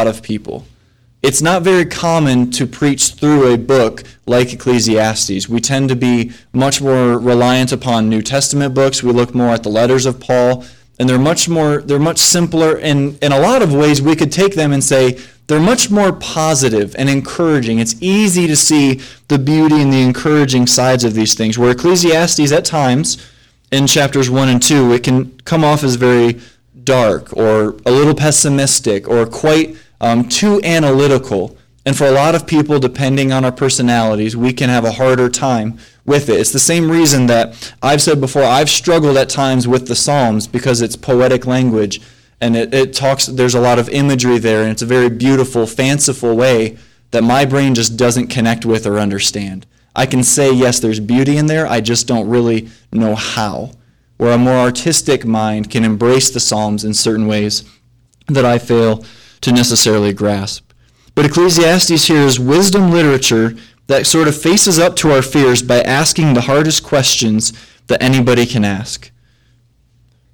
lot of people. It's not very common to preach through a book like Ecclesiastes. We tend to be much more reliant upon New Testament books. We look more at the letters of Paul, and they're much more they're much simpler and in a lot of ways we could take them and say they're much more positive and encouraging. It's easy to see the beauty and the encouraging sides of these things. Where Ecclesiastes at times in chapters 1 and 2 it can come off as very dark or a little pessimistic or quite um, too analytical. And for a lot of people, depending on our personalities, we can have a harder time with it. It's the same reason that I've said before, I've struggled at times with the Psalms because it's poetic language and it, it talks, there's a lot of imagery there, and it's a very beautiful, fanciful way that my brain just doesn't connect with or understand. I can say, yes, there's beauty in there, I just don't really know how. Where a more artistic mind can embrace the Psalms in certain ways that I fail to necessarily grasp. But Ecclesiastes here is wisdom literature that sort of faces up to our fears by asking the hardest questions that anybody can ask.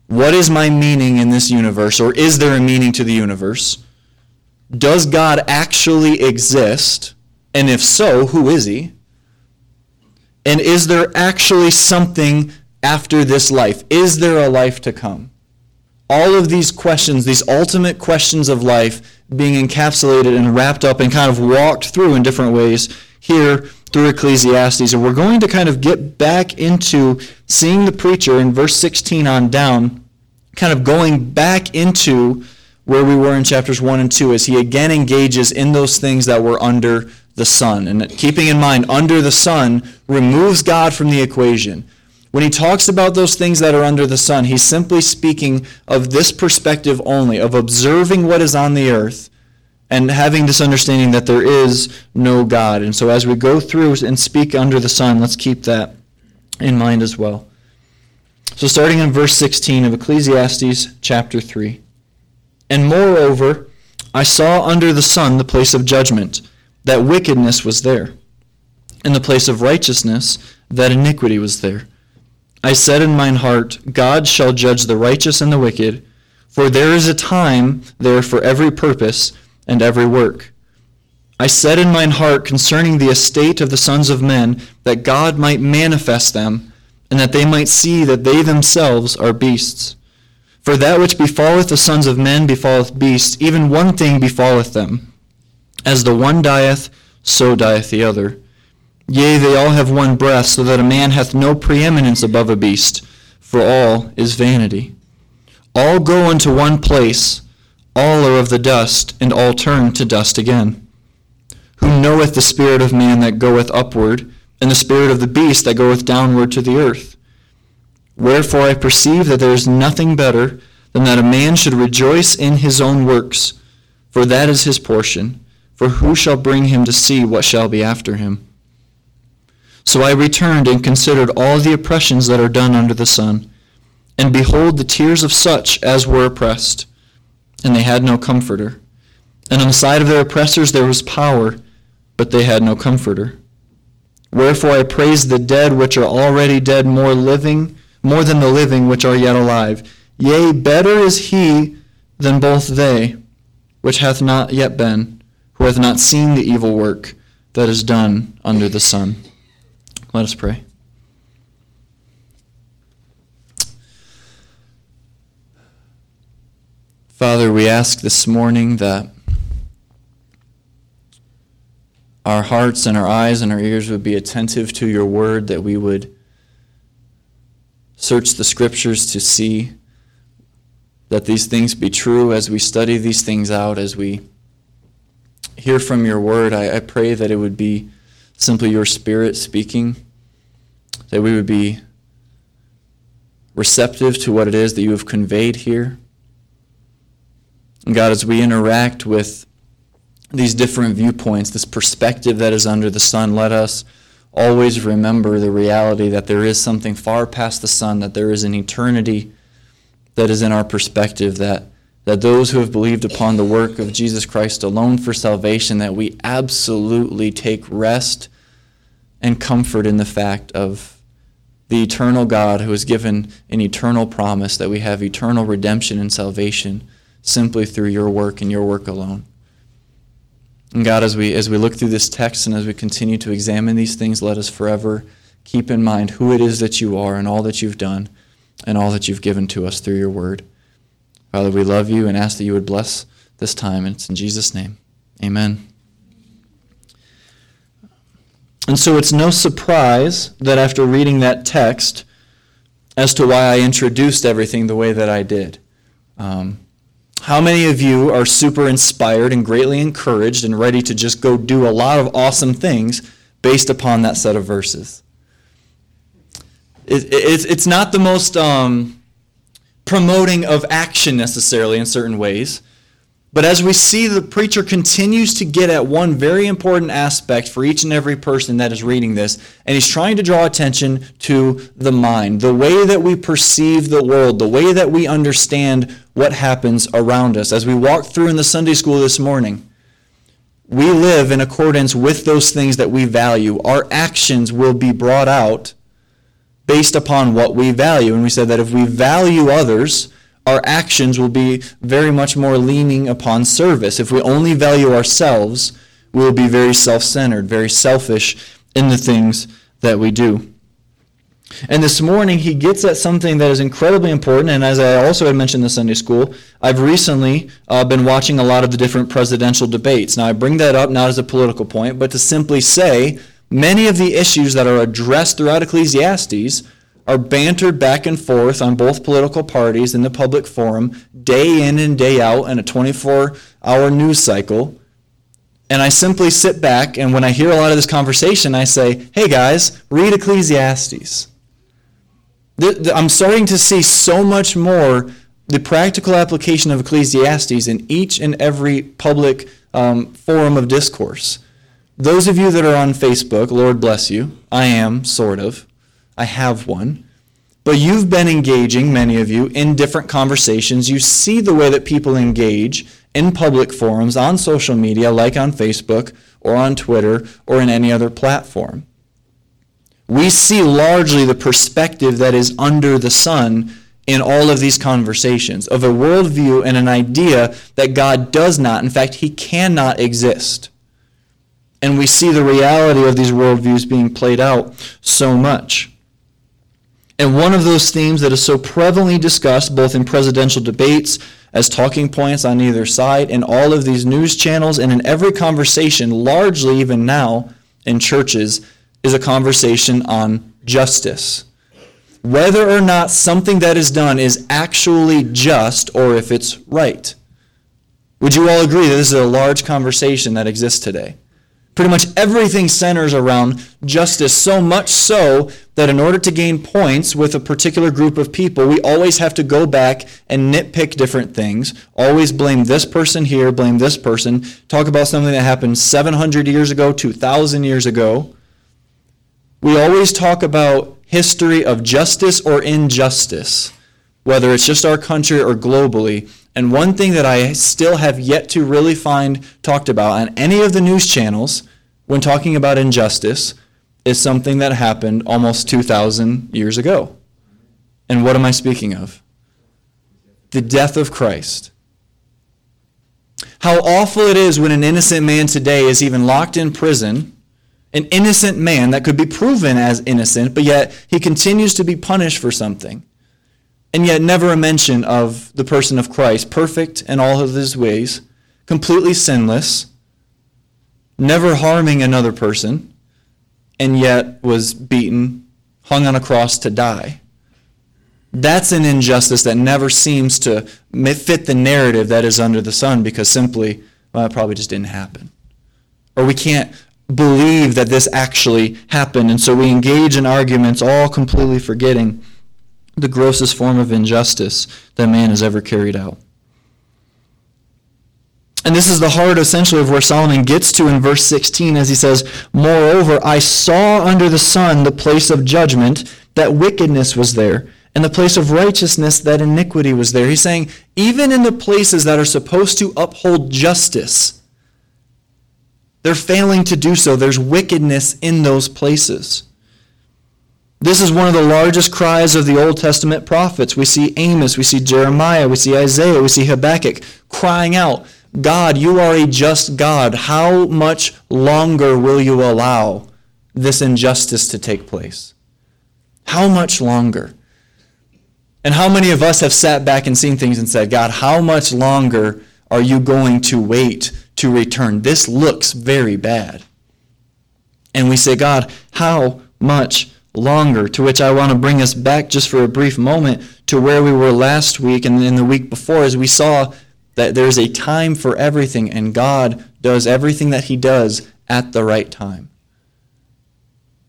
What is my meaning in this universe, or is there a meaning to the universe? Does God actually exist? And if so, who is he? And is there actually something after this life? Is there a life to come? All of these questions, these ultimate questions of life, being encapsulated and wrapped up and kind of walked through in different ways here through Ecclesiastes. And we're going to kind of get back into seeing the preacher in verse 16 on down, kind of going back into where we were in chapters 1 and 2 as he again engages in those things that were under the sun. And keeping in mind, under the sun removes God from the equation. When he talks about those things that are under the sun, he's simply speaking of this perspective only, of observing what is on the earth and having this understanding that there is no God. And so as we go through and speak under the sun, let's keep that in mind as well. So starting in verse 16 of Ecclesiastes chapter 3. And moreover, I saw under the sun the place of judgment, that wickedness was there. In the place of righteousness, that iniquity was there. I said in mine heart, God shall judge the righteous and the wicked, for there is a time there for every purpose and every work. I said in mine heart concerning the estate of the sons of men, that God might manifest them, and that they might see that they themselves are beasts. For that which befalleth the sons of men befalleth beasts, even one thing befalleth them. As the one dieth, so dieth the other. Yea, they all have one breath, so that a man hath no preeminence above a beast, for all is vanity. All go unto one place, all are of the dust, and all turn to dust again. Who knoweth the spirit of man that goeth upward, and the spirit of the beast that goeth downward to the earth? Wherefore I perceive that there is nothing better than that a man should rejoice in his own works, for that is his portion. For who shall bring him to see what shall be after him? So I returned and considered all the oppressions that are done under the sun. And behold, the tears of such as were oppressed, and they had no comforter. And on the side of their oppressors there was power, but they had no comforter. Wherefore I praise the dead which are already dead more living, more than the living which are yet alive. Yea, better is he than both they, which hath not yet been, who hath not seen the evil work that is done under the sun. Let us pray. Father, we ask this morning that our hearts and our eyes and our ears would be attentive to your word, that we would search the scriptures to see that these things be true as we study these things out, as we hear from your word. I, I pray that it would be simply your spirit speaking that we would be receptive to what it is that you have conveyed here. And God, as we interact with these different viewpoints, this perspective that is under the sun, let us always remember the reality that there is something far past the sun, that there is an eternity that is in our perspective, that, that those who have believed upon the work of Jesus Christ alone for salvation, that we absolutely take rest and comfort in the fact of the eternal God who has given an eternal promise that we have eternal redemption and salvation simply through your work and your work alone. And God, as we, as we look through this text and as we continue to examine these things, let us forever keep in mind who it is that you are and all that you've done and all that you've given to us through your word. Father, we love you and ask that you would bless this time. And it's in Jesus' name. Amen. And so it's no surprise that after reading that text, as to why I introduced everything the way that I did. Um, how many of you are super inspired and greatly encouraged and ready to just go do a lot of awesome things based upon that set of verses? It, it, it's, not the most um, promoting of action necessarily in certain ways. But as we see, the preacher continues to get at one very important aspect for each and every person that is reading this, and he's trying to draw attention to the mind, the way that we perceive the world, the way that we understand what happens around us. As we walked through in the Sunday school this morning, we live in accordance with those things that we value. Our actions will be brought out based upon what we value. And we said that if we value others, our actions will be very much more leaning upon service. If we only value ourselves, we will be very self centered, very selfish in the things that we do. And this morning, he gets at something that is incredibly important. And as I also had mentioned in Sunday school, I've recently uh, been watching a lot of the different presidential debates. Now, I bring that up not as a political point, but to simply say many of the issues that are addressed throughout Ecclesiastes are bantered back and forth on both political parties in the public forum day in and day out in a 24 hour news cycle. And I simply sit back, and when I hear a lot of this conversation, I say, hey guys, read Ecclesiastes. I'm starting to see so much more the practical application of Ecclesiastes in each and every public um, forum of discourse. Those of you that are on Facebook, Lord bless you. I am, sort of. I have one. But you've been engaging, many of you, in different conversations. You see the way that people engage in public forums, on social media, like on Facebook or on Twitter or in any other platform. We see largely the perspective that is under the sun in all of these conversations of a worldview and an idea that God does not, in fact, He cannot exist. And we see the reality of these worldviews being played out so much. And one of those themes that is so prevalently discussed both in presidential debates as talking points on either side, in all of these news channels, and in every conversation, largely even now in churches, is a conversation on justice. Whether or not something that is done is actually just or if it's right. Would you all agree that this is a large conversation that exists today? Pretty much everything centers around justice, so much so that in order to gain points with a particular group of people, we always have to go back and nitpick different things, always blame this person here, blame this person, talk about something that happened 700 years ago, 2,000 years ago. We always talk about history of justice or injustice, whether it's just our country or globally. And one thing that I still have yet to really find talked about on any of the news channels when talking about injustice is something that happened almost 2,000 years ago. And what am I speaking of? The death of Christ. How awful it is when an innocent man today is even locked in prison, an innocent man that could be proven as innocent, but yet he continues to be punished for something and yet never a mention of the person of Christ, perfect in all of his ways, completely sinless, never harming another person, and yet was beaten, hung on a cross to die. That's an injustice that never seems to fit the narrative that is under the sun because simply, well, it probably just didn't happen. Or we can't believe that this actually happened, and so we engage in arguments all completely forgetting the grossest form of injustice that man has ever carried out. And this is the heart, essentially, of where Solomon gets to in verse 16 as he says, Moreover, I saw under the sun the place of judgment, that wickedness was there, and the place of righteousness, that iniquity was there. He's saying, even in the places that are supposed to uphold justice, they're failing to do so. There's wickedness in those places. This is one of the largest cries of the Old Testament prophets. We see Amos, we see Jeremiah, we see Isaiah, we see Habakkuk crying out, God, you are a just God. How much longer will you allow this injustice to take place? How much longer? And how many of us have sat back and seen things and said, God, how much longer are you going to wait to return? This looks very bad. And we say, God, how much longer? To which I want to bring us back just for a brief moment to where we were last week and in the week before as we saw that there's a time for everything and God does everything that he does at the right time.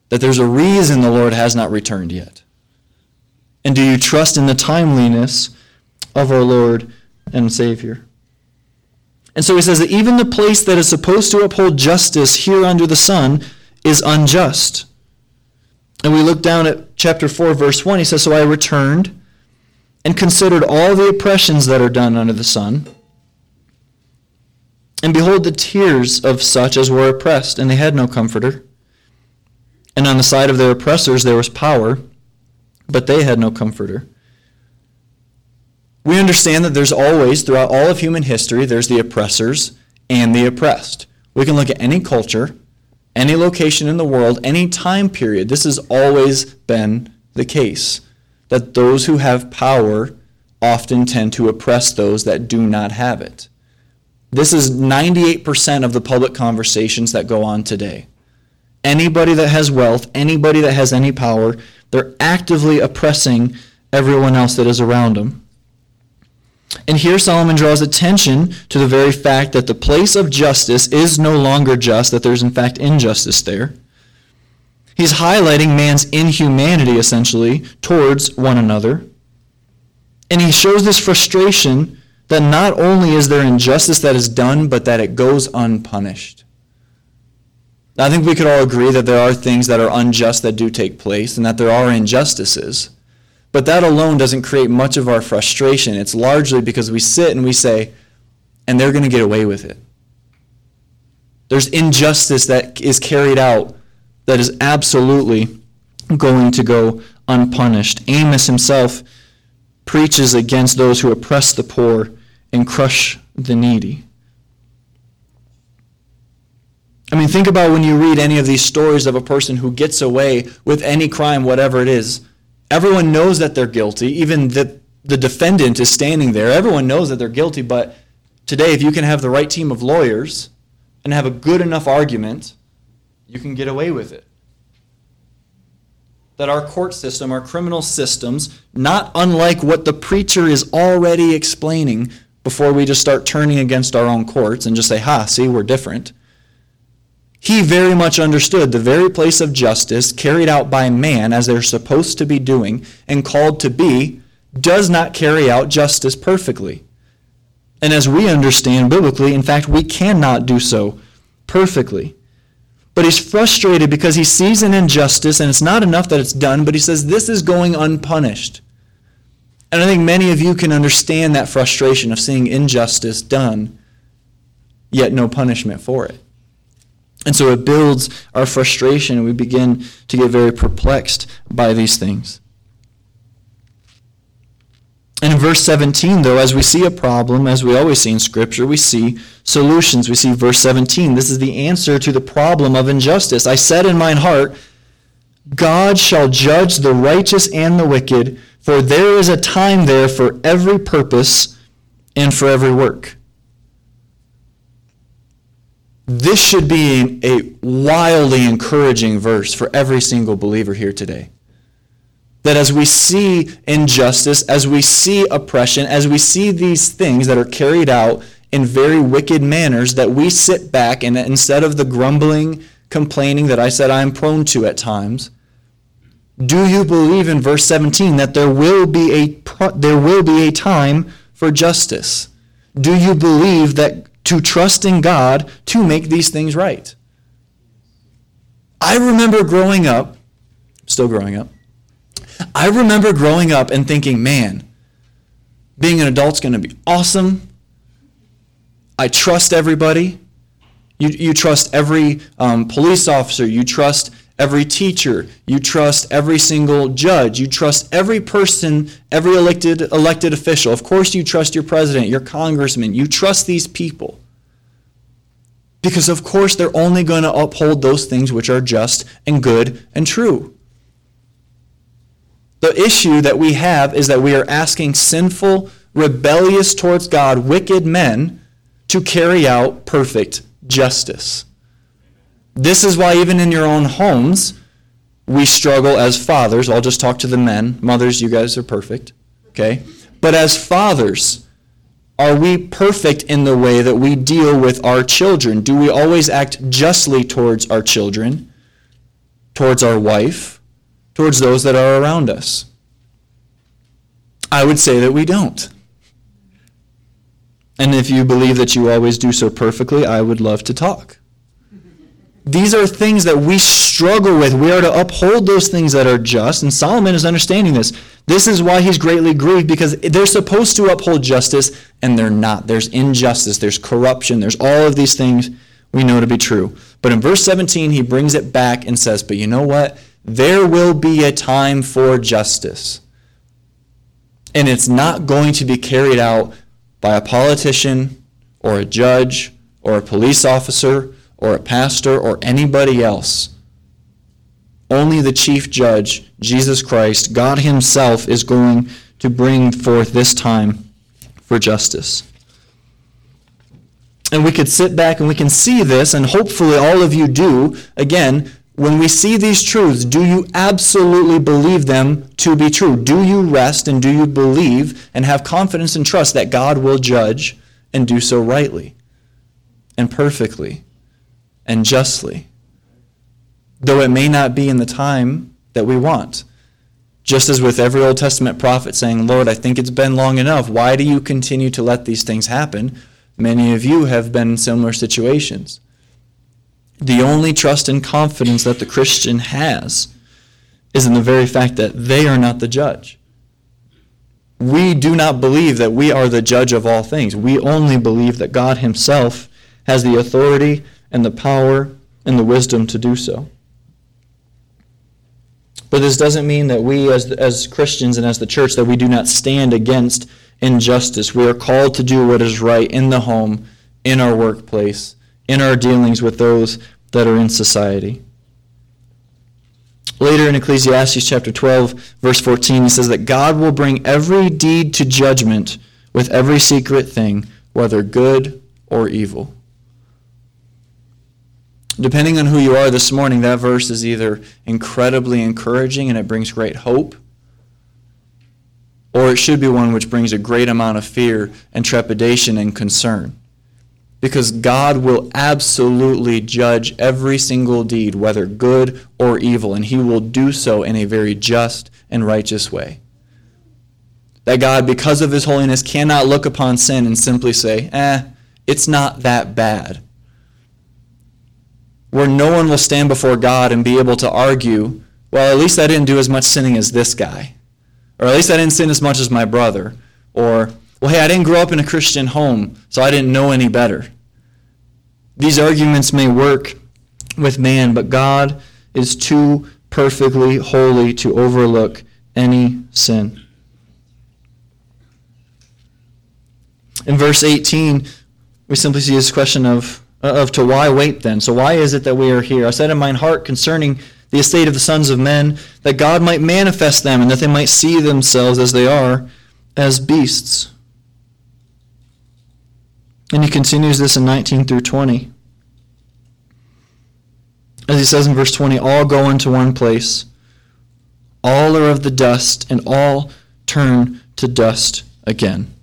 That there's a reason the Lord has not returned yet. And do you trust in the timeliness of our Lord and Savior? And so he says that even the place that is supposed to uphold justice here under the sun is unjust. And we look down at chapter 4, verse 1. He says, So I returned and considered all the oppressions that are done under the sun. And behold, the tears of such as were oppressed, and they had no comforter. And on the side of their oppressors there was power but they had no comforter. We understand that there's always, throughout all of human history, there's the oppressors and the oppressed. We can look at any culture, any location in the world, any time period. This has always been the case that those who have power often tend to oppress those that do not have it. This is 98% of the public conversations that go on today. Anybody that has wealth, anybody that has any power, they're actively oppressing everyone else that is around them. And here Solomon draws attention to the very fact that the place of justice is no longer just, that there's in fact injustice there. He's highlighting man's inhumanity, essentially, towards one another. And he shows this frustration that not only is there injustice that is done, but that it goes unpunished. I think we could all agree that there are things that are unjust that do take place and that there are injustices. But that alone doesn't create much of our frustration. It's largely because we sit and we say, and they're going to get away with it. There's injustice that is carried out that is absolutely going to go unpunished. Amos himself preaches against those who oppress the poor and crush the needy. I mean, think about when you read any of these stories of a person who gets away with any crime, whatever it is. Everyone knows that they're guilty. Even the, the defendant is standing there. Everyone knows that they're guilty. But today, if you can have the right team of lawyers and have a good enough argument, you can get away with it. That our court system, our criminal systems, not unlike what the preacher is already explaining before we just start turning against our own courts and just say, ha, see, we're different he very much understood the very place of justice carried out by man as they're supposed to be doing and called to be does not carry out justice perfectly. And as we understand biblically, in fact, we cannot do so perfectly. But he's frustrated because he sees an injustice, and it's not enough that it's done, but he says, This is going unpunished. And I think many of you can understand that frustration of seeing injustice done, yet no punishment for it. And so it builds our frustration, and we begin to get very perplexed by these things. And in verse 17, though, as we see a problem, as we always see in Scripture, we see solutions. We see verse 17. This is the answer to the problem of injustice. I said in mine heart, God shall judge the righteous and the wicked, for there is a time there for every purpose and for every work this should be a wildly encouraging verse for every single believer here today. That as we see injustice, as we see oppression, as we see these things that are carried out in very wicked manners, that we sit back and instead of the grumbling, complaining that I said I am prone to at times, do you believe in verse 17 that there will be a there will be a time for justice? Do you believe that to trust in God to make these things right. I remember growing up, still growing up, I remember growing up and thinking, man, being an adult's going to be awesome. I trust everybody. You, you trust every um, police officer. You trust every teacher, you trust every single judge, you trust every person, every elected elected official. Of course you trust your president, your congressman, you trust these people. Because of course they're only going to uphold those things which are just and good and true. The issue that we have is that we are asking sinful, rebellious towards God, wicked men to carry out perfect justice. This is why, even in your own homes, we struggle as fathers. I'll just talk to the men. Mothers, you guys are perfect. Okay? But as fathers, are we perfect in the way that we deal with our children? Do we always act justly towards our children, towards our wife, towards those that are around us? I would say that we don't. And if you believe that you always do so perfectly, I would love to talk. These are things that we struggle with. We are to uphold those things that are just, and Solomon is understanding this. This is why he's greatly grieved because they're supposed to uphold justice, and they're not. There's injustice, there's corruption, there's all of these things we know to be true. But in verse 17, he brings it back and says, But you know what? There will be a time for justice. And it's not going to be carried out by a politician or a judge or a police officer or a pastor or anybody else. Only the chief judge, Jesus Christ, God Himself, is going to bring forth this time for justice. And we could sit back and we can see this, and hopefully all of you do. Again, when we see these truths, do you absolutely believe them to be true? Do you rest and do you believe and have confidence and trust that God will judge and do so rightly and perfectly and justly? Though it may not be in the time that we want. Just as with every Old Testament prophet saying, Lord, I think it's been long enough. Why do you continue to let these things happen? Many of you have been in similar situations. The only trust and confidence that the Christian has is in the very fact that they are not the judge. We do not believe that we are the judge of all things. We only believe that God Himself has the authority and the power and the wisdom to do so. But this doesn't mean that we, as, as Christians and as the church, that we do not stand against injustice. We are called to do what is right in the home, in our workplace, in our dealings with those that are in society. Later in Ecclesiastes chapter 12, verse 14, he says that God will bring every deed to judgment with every secret thing, whether good or evil. Depending on who you are this morning, that verse is either incredibly encouraging and it brings great hope, or it should be one which brings a great amount of fear and trepidation and concern because God will absolutely judge every single deed, whether good or evil, and He will do so in a very just and righteous way. That God, because of His holiness, cannot look upon sin and simply say, eh, it's not that bad. Where no one will stand before God and be able to argue, well, at least I didn't do as much sinning as this guy. Or at least I didn't sin as much as my brother. Or well, hey, I didn't grow up in a Christian home, so I didn't know any better. These arguments may work with man, but God is too perfectly holy to overlook any sin. In verse 18, we simply see this question of, Uh, of to why wait then? So why is it that we are here? I said in mine heart concerning the estate of the sons of men, that God might manifest them, and that they might see themselves as they are, as beasts. And he continues this in 19 through 20. As he says in verse 20, all go into one place. All are of the dust, and all turn to dust again.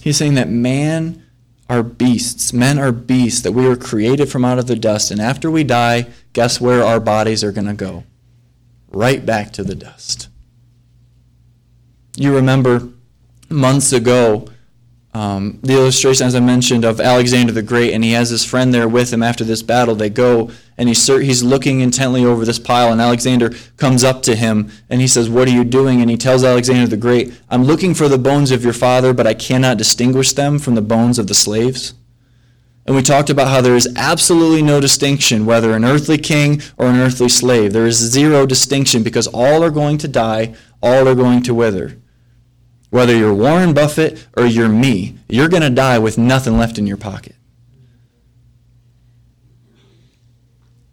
He's saying that man are beasts. Men are beasts, that we were created from out of the dust. And after we die, guess where our bodies are going to go? Right back to the dust. You remember months ago um, the illustration, as I mentioned, of Alexander the Great, and he has his friend there with him after this battle. They go, and he's, he's looking intently over this pile, and Alexander comes up to him, and he says, What are you doing? And he tells Alexander the Great, I'm looking for the bones of your father, but I cannot distinguish them from the bones of the slaves. And we talked about how there is absolutely no distinction whether an earthly king or an earthly slave. There is zero distinction because all are going to die, all are going to wither. Whether you're Warren Buffett or you're me, you're going to die with nothing left in your pocket.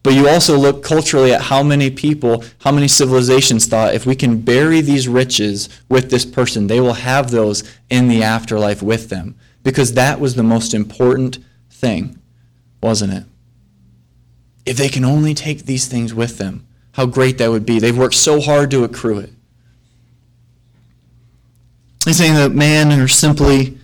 But you also look culturally at how many people, how many civilizations thought if we can bury these riches with this person, they will have those in the afterlife with them. Because that was the most important thing, wasn't it? If they can only take these things with them, how great that would be. They've worked so hard to accrue it. He's saying that man are simply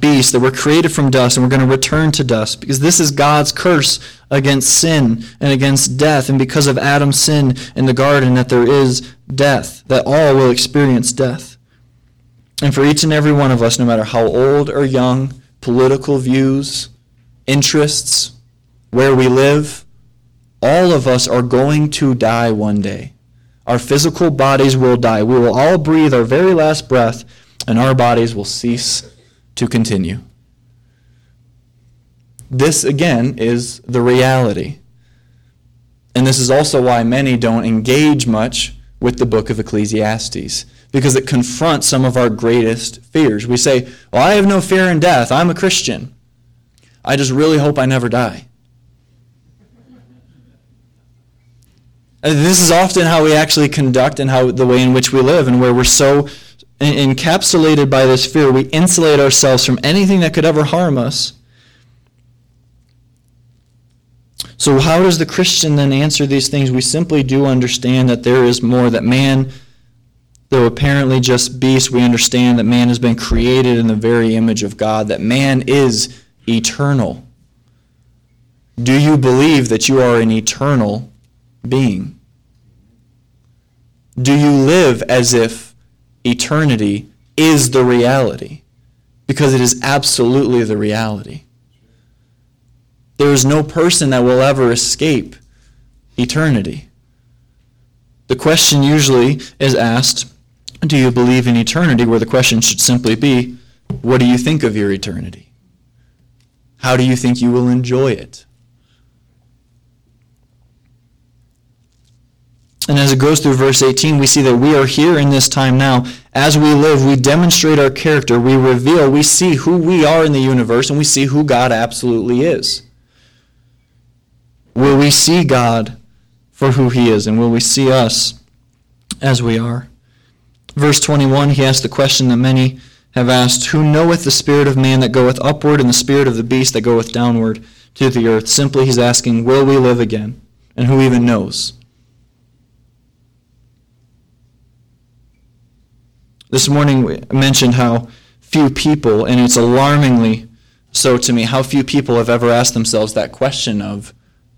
beasts, that we're created from dust and we're going to return to dust because this is God's curse against sin and against death. And because of Adam's sin in the garden, that there is death, that all will experience death. And for each and every one of us, no matter how old or young, political views, interests, where we live, all of us are going to die one day. Our physical bodies will die. We will all breathe our very last breath, and our bodies will cease to continue. This, again, is the reality. And this is also why many don't engage much with the book of Ecclesiastes, because it confronts some of our greatest fears. We say, Well, I have no fear in death. I'm a Christian. I just really hope I never die. Uh, this is often how we actually conduct and how the way in which we live, and where we're so encapsulated by this fear, we insulate ourselves from anything that could ever harm us. So, how does the Christian then answer these things? We simply do understand that there is more, that man, though apparently just beast, we understand that man has been created in the very image of God, that man is eternal. Do you believe that you are an eternal being? Do you live as if eternity is the reality? Because it is absolutely the reality. There is no person that will ever escape eternity. The question usually is asked, Do you believe in eternity? where the question should simply be, What do you think of your eternity? How do you think you will enjoy it? And as it goes through verse 18, we see that we are here in this time now. As we live, we demonstrate our character, we reveal, we see who we are in the universe, and we see who God absolutely is. Will we see God for who he is, and will we see us as we are? Verse 21, he asks the question that many have asked Who knoweth the spirit of man that goeth upward, and the spirit of the beast that goeth downward to the earth? Simply, he's asking, Will we live again? And who even knows? This morning we mentioned how few people, and it's alarmingly so to me, how few people have ever asked themselves that question of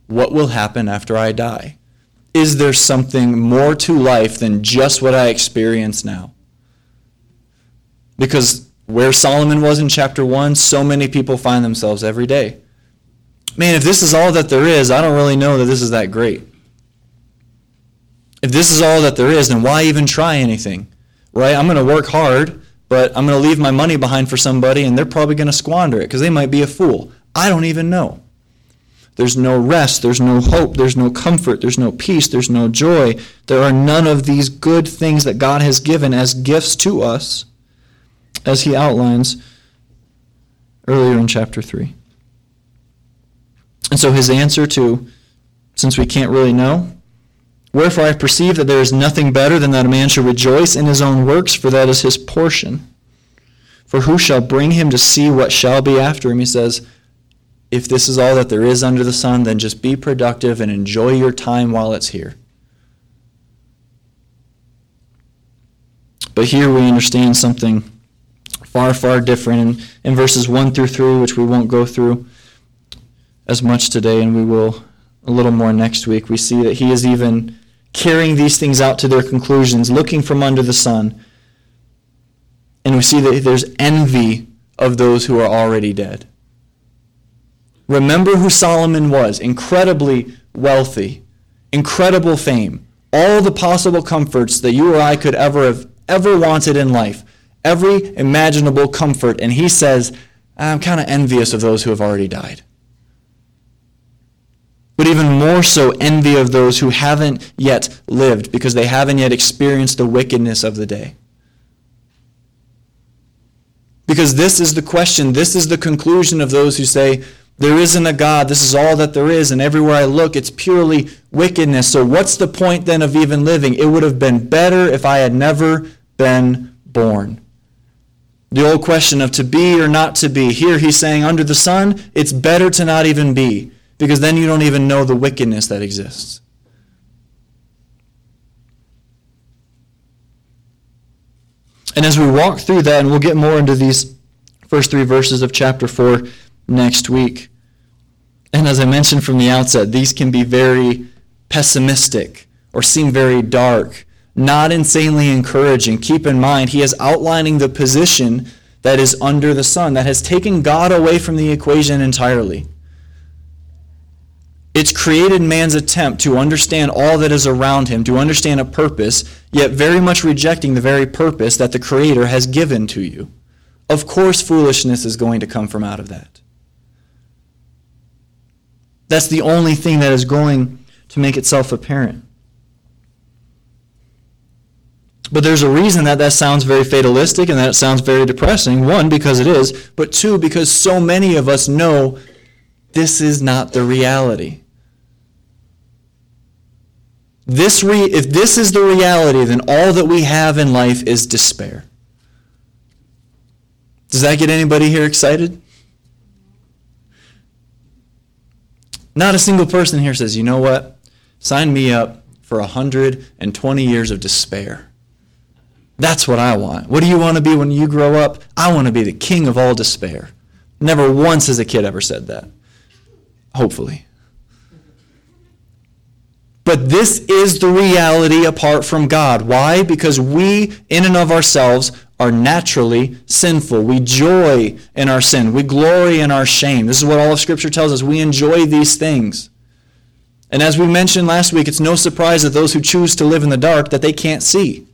what will happen after I die? Is there something more to life than just what I experience now? Because where Solomon was in chapter 1, so many people find themselves every day. Man, if this is all that there is, I don't really know that this is that great. If this is all that there is, then why even try anything? Right? I'm going to work hard, but I'm going to leave my money behind for somebody and they're probably going to squander it because they might be a fool. I don't even know. There's no rest, there's no hope, there's no comfort, there's no peace, there's no joy. There are none of these good things that God has given as gifts to us, as he outlines earlier in chapter 3. And so his answer to, since we can't really know, Wherefore I perceive that there is nothing better than that a man should rejoice in his own works, for that is his portion. For who shall bring him to see what shall be after him? He says, if this is all that there is under the sun, then just be productive and enjoy your time while it's here. But here we understand something far, far different. In, in verses 1 through 3, which we won't go through as much today, and we will a little more next week, we see that he is even carrying these things out to their conclusions, looking from under the sun. And we see that there's envy of those who are already dead. Remember who Solomon was incredibly wealthy, incredible fame, all the possible comforts that you or I could ever have ever wanted in life, every imaginable comfort. And he says, I'm kind of envious of those who have already died. But even more so, envy of those who haven't yet lived because they haven't yet experienced the wickedness of the day. Because this is the question, this is the conclusion of those who say, there isn't a God, this is all that there is, and everywhere I look, it's purely wickedness. So, what's the point then of even living? It would have been better if I had never been born. The old question of to be or not to be. Here he's saying, under the sun, it's better to not even be, because then you don't even know the wickedness that exists. And as we walk through that, and we'll get more into these first three verses of chapter 4 next week. And as I mentioned from the outset, these can be very pessimistic or seem very dark not insanely encouraging. Keep in mind, he is outlining the position that is under the sun, that has taken God away from the equation entirely. It's created man's attempt to understand all that is around him, to understand a purpose, yet very much rejecting the very purpose that the Creator has given to you. Of course, foolishness is going to come from out of that. That's the only thing that is going to make itself apparent. But there's a reason that that sounds very fatalistic and that it sounds very depressing. One, because it is, but two, because so many of us know this is not the reality. This re- if this is the reality, then all that we have in life is despair. Does that get anybody here excited? Not a single person here says, you know what? Sign me up for 120 years of despair. That's what I want. What do you want to be when you grow up? I want to be the king of all despair. Never once has a kid ever said that. Hopefully. But this is the reality apart from God. Why? Because we, in and of ourselves, are naturally sinful. We joy in our sin. We glory in our shame. This is what all of Scripture tells us. We enjoy these things. And as we mentioned last week, it's no surprise that those who choose to live in the dark that they can't see.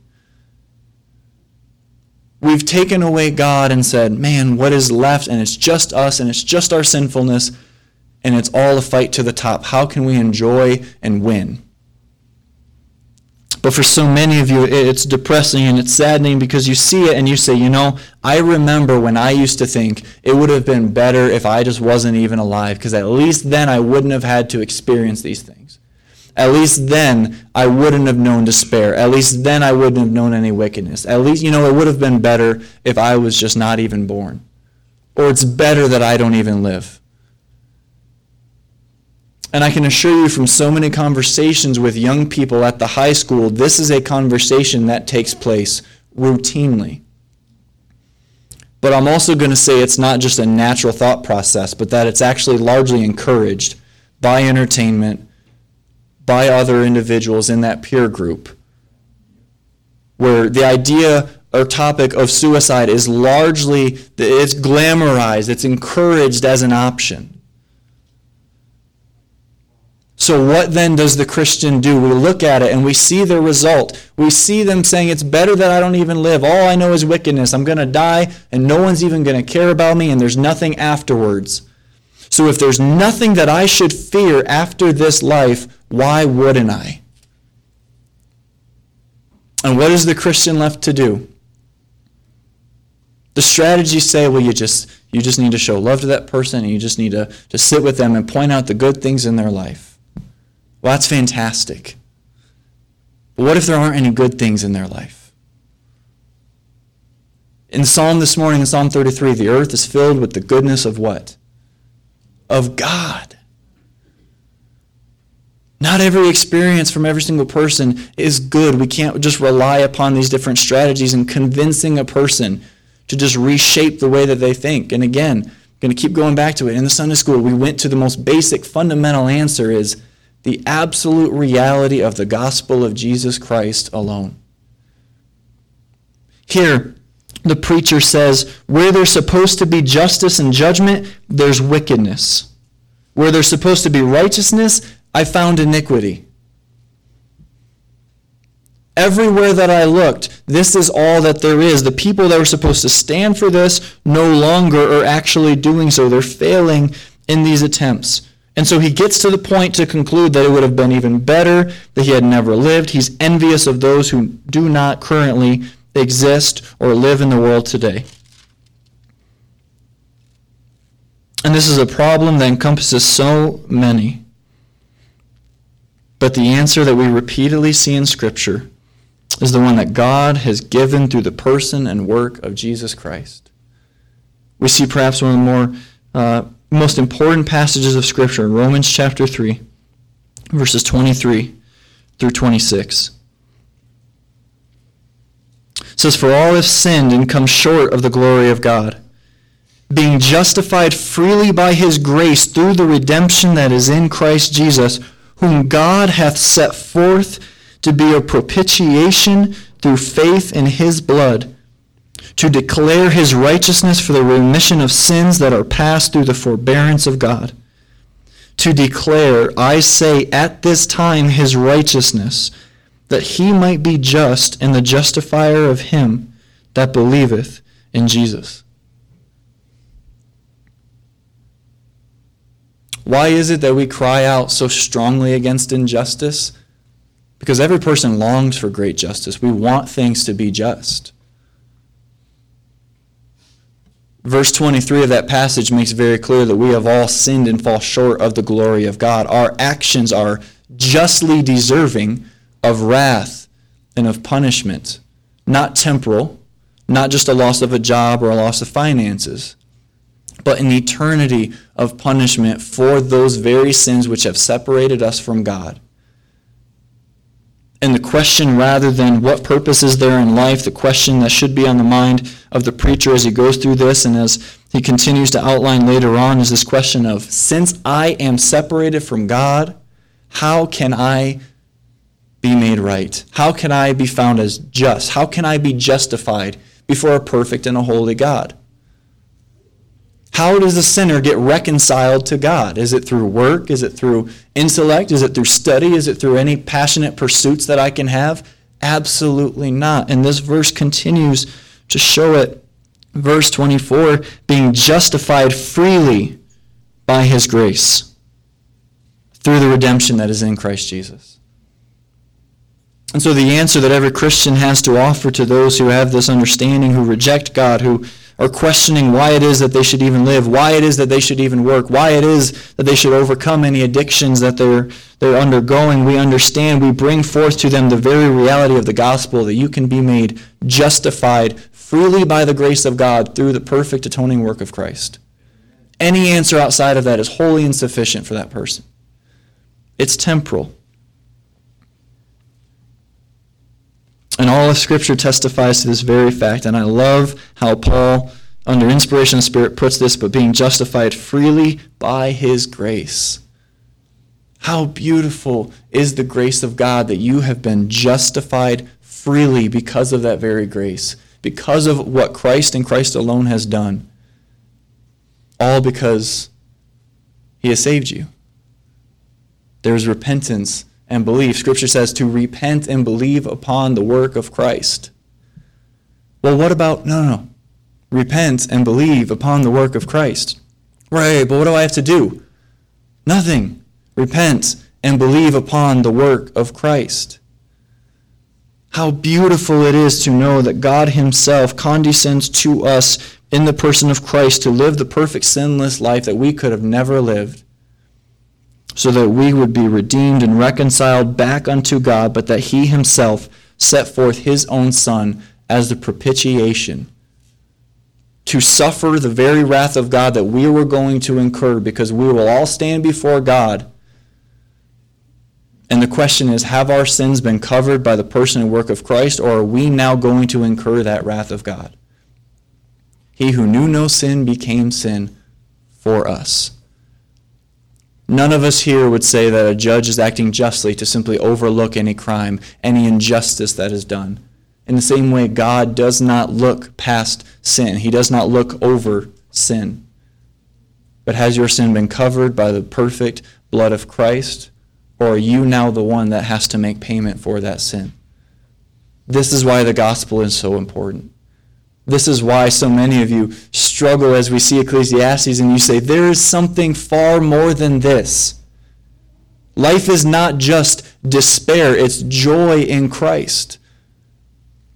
We've taken away God and said, man, what is left? And it's just us and it's just our sinfulness and it's all a fight to the top. How can we enjoy and win? But for so many of you, it's depressing and it's saddening because you see it and you say, you know, I remember when I used to think it would have been better if I just wasn't even alive because at least then I wouldn't have had to experience these things. At least then I wouldn't have known despair. At least then I wouldn't have known any wickedness. At least, you know, it would have been better if I was just not even born. Or it's better that I don't even live. And I can assure you from so many conversations with young people at the high school, this is a conversation that takes place routinely. But I'm also going to say it's not just a natural thought process, but that it's actually largely encouraged by entertainment by other individuals in that peer group, where the idea or topic of suicide is largely it's glamorized, it's encouraged as an option. So, what then does the Christian do? We look at it and we see the result. We see them saying, It's better that I don't even live. All I know is wickedness. I'm going to die, and no one's even going to care about me, and there's nothing afterwards. So, if there's nothing that I should fear after this life, why wouldn't I? And what is the Christian left to do? The strategies say, well, you just, you just need to show love to that person and you just need to, to sit with them and point out the good things in their life. Well, that's fantastic. But what if there aren't any good things in their life? In Psalm this morning, in Psalm 33, the earth is filled with the goodness of what? Of God. Not every experience from every single person is good. We can't just rely upon these different strategies and convincing a person to just reshape the way that they think. And again, I'm going to keep going back to it. In the Sunday school, we went to the most basic fundamental answer is the absolute reality of the gospel of Jesus Christ alone. Here, the preacher says, where there's supposed to be justice and judgment, there's wickedness. Where there's supposed to be righteousness, I found iniquity. Everywhere that I looked, this is all that there is. The people that were supposed to stand for this no longer are actually doing so. They're failing in these attempts. And so he gets to the point to conclude that it would have been even better that he had never lived. He's envious of those who do not currently exist or live in the world today. And this is a problem that encompasses so many. But the answer that we repeatedly see in Scripture is the one that God has given through the person and work of Jesus Christ. We see perhaps one of the more uh, most important passages of Scripture Romans chapter 3, verses 23 through 26. It says, For all have sinned and come short of the glory of God, being justified freely by his grace through the redemption that is in Christ Jesus, whom God hath set forth to be a propitiation through faith in his blood to declare his righteousness for the remission of sins that are past through the forbearance of God. To declare, I say, at this time his righteousness, that he might be just and the justifier of him that believeth in Jesus. Why is it that we cry out so strongly against injustice? Because every person longs for great justice. We want things to be just. Verse 23 of that passage makes very clear that we have all sinned and fall short of the glory of God. Our actions are justly deserving of wrath and of punishment, not temporal, not just a loss of a job or a loss of finances, but an eternity of punishment for those very sins which have separated us from God. And the question, rather than what purpose is there in life, the question that should be on the mind of the preacher as he goes through this and as he continues to outline later on, is this question of since I am separated from God, how can I be made right? How can I be found as just? How can I be justified before a perfect and a holy God? How does a sinner get reconciled to God? Is it through work? Is it through intellect? Is it through study? Is it through any passionate pursuits that I can have? Absolutely not. And this verse continues to show it. Verse 24 being justified freely by his grace through the redemption that is in Christ Jesus. And so the answer that every Christian has to offer to those who have this understanding, who reject God, who or questioning why it is that they should even live, why it is that they should even work, why it is that they should overcome any addictions that they're, they're undergoing, we understand, we bring forth to them the very reality of the gospel that you can be made justified freely by the grace of God through the perfect atoning work of Christ. Any answer outside of that is wholly insufficient for that person. It's temporal. And all of Scripture testifies to this very fact. And I love how Paul, under inspiration of the Spirit, puts this, but being justified freely by his grace. How beautiful is the grace of God that you have been justified freely because of that very grace, because of what Christ and Christ alone has done. All because he has saved you. There's repentance and believe. Scripture says to repent and believe upon the work of Christ. Well, what about, no, no, no. Repent and believe upon the work of Christ. Right, but what do I have to do? Nothing. Repent and believe upon the work of Christ. How beautiful it is to know that God Himself condescends to us in the person of Christ to live the perfect sinless life that we could have never lived so that we would be redeemed and reconciled back unto God, but that he himself set forth his own Son as the propitiation to suffer the very wrath of God that we were going to incur because we will all stand before God. And the question is have our sins been covered by the person and work of Christ, or are we now going to incur that wrath of God? He who knew no sin became sin for us. None of us here would say that a judge is acting justly to simply overlook any crime, any injustice that is done. In the same way, God does not look past sin, He does not look over sin. But has your sin been covered by the perfect blood of Christ? Or are you now the one that has to make payment for that sin? This is why the gospel is so important. This is why so many of you struggle as we see Ecclesiastes and you say, there is something far more than this. Life is not just despair, it's joy in Christ.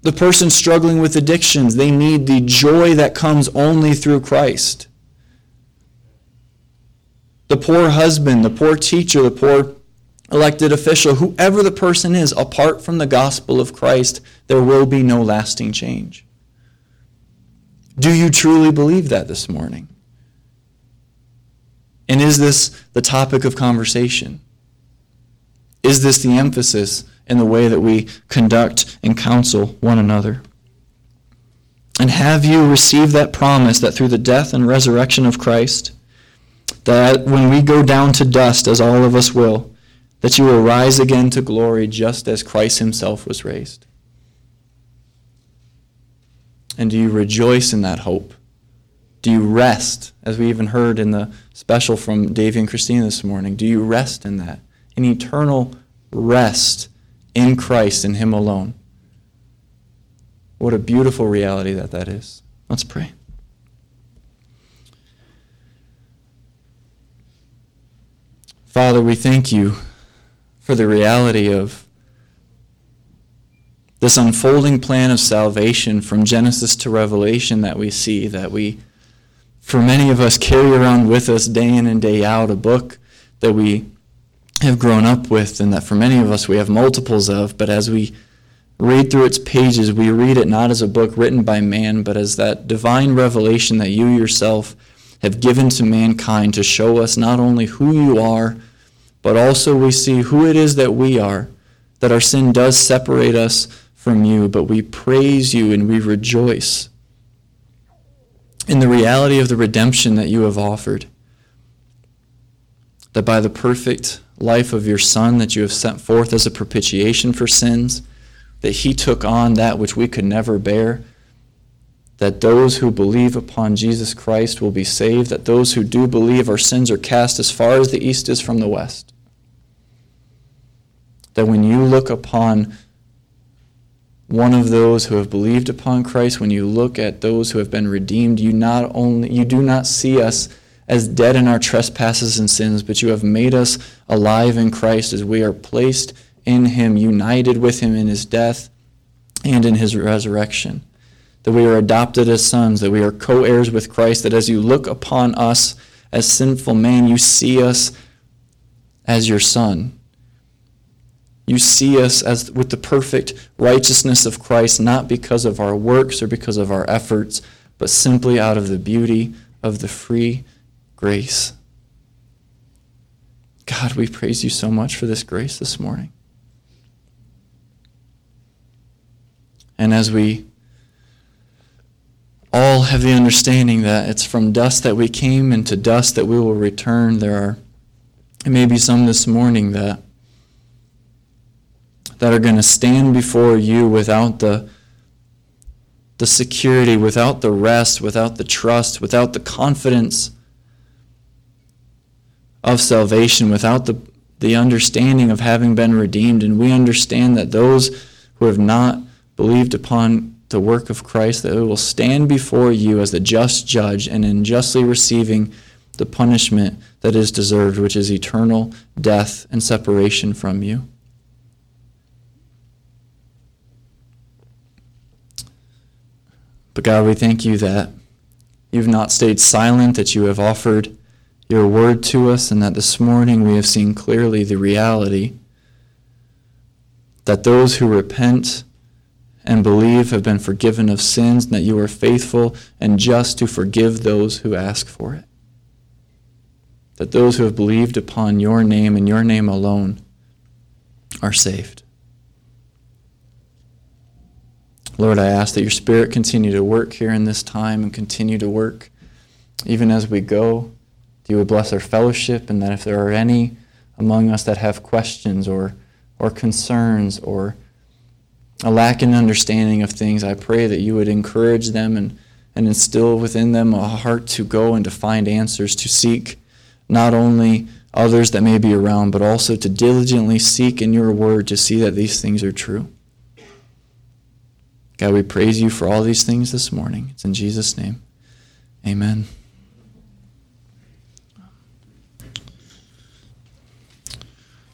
The person struggling with addictions, they need the joy that comes only through Christ. The poor husband, the poor teacher, the poor elected official, whoever the person is, apart from the gospel of Christ, there will be no lasting change. Do you truly believe that this morning? And is this the topic of conversation? Is this the emphasis in the way that we conduct and counsel one another? And have you received that promise that through the death and resurrection of Christ, that when we go down to dust, as all of us will, that you will rise again to glory just as Christ himself was raised? And do you rejoice in that hope? Do you rest, as we even heard in the special from Davy and Christina this morning? Do you rest in that? An eternal rest in Christ in Him alone. What a beautiful reality that that is. Let's pray. Father, we thank you for the reality of this unfolding plan of salvation from Genesis to Revelation that we see, that we, for many of us, carry around with us day in and day out, a book that we have grown up with, and that for many of us we have multiples of, but as we read through its pages, we read it not as a book written by man, but as that divine revelation that you yourself have given to mankind to show us not only who you are, but also we see who it is that we are, that our sin does separate us from you, but we praise you and we rejoice in the reality of the redemption that you have offered. That by the perfect life of your Son that you have sent forth as a propitiation for sins, that he took on that which we could never bear, that those who believe upon Jesus Christ will be saved, that those who do believe our sins are cast as far as the east is from the west. That when you look upon one of those who have believed upon Christ, when you look at those who have been redeemed, you not only you do not see us as dead in our trespasses and sins, but you have made us alive in Christ as we are placed in him, united with him in his death and in his resurrection. That we are adopted as sons, that we are co heirs with Christ, that as you look upon us as sinful man, you see us as your son. You see us as with the perfect righteousness of Christ, not because of our works or because of our efforts, but simply out of the beauty of the free grace. God, we praise you so much for this grace this morning. And as we all have the understanding that it's from dust that we came and to dust that we will return, there are maybe some this morning that that are going to stand before you without the the security, without the rest, without the trust, without the confidence of salvation, without the, the understanding of having been redeemed. And we understand that those who have not believed upon the work of Christ, that it will stand before you as the just judge and in justly receiving the punishment that is deserved, which is eternal death and separation from you. But God, we thank you that you've not stayed silent, that you have offered your word to us, and that this morning we have seen clearly the reality that those who repent and believe have been forgiven of sins, and that you are faithful and just to forgive those who ask for it. That those who have believed upon your name and your name alone are saved. Lord, I ask that your Spirit continue to work here in this time and continue to work even as we go you would bless our fellowship, and that if there are any among us that have questions or, or concerns or a lack in understanding of things, I pray that you would encourage them and, and instill within them a heart to go and to find answers, to seek not only others that may be around, but also to diligently seek in your word to see that these things are true. God, we praise you for all these things this morning. It's in Jesus' name. Amen.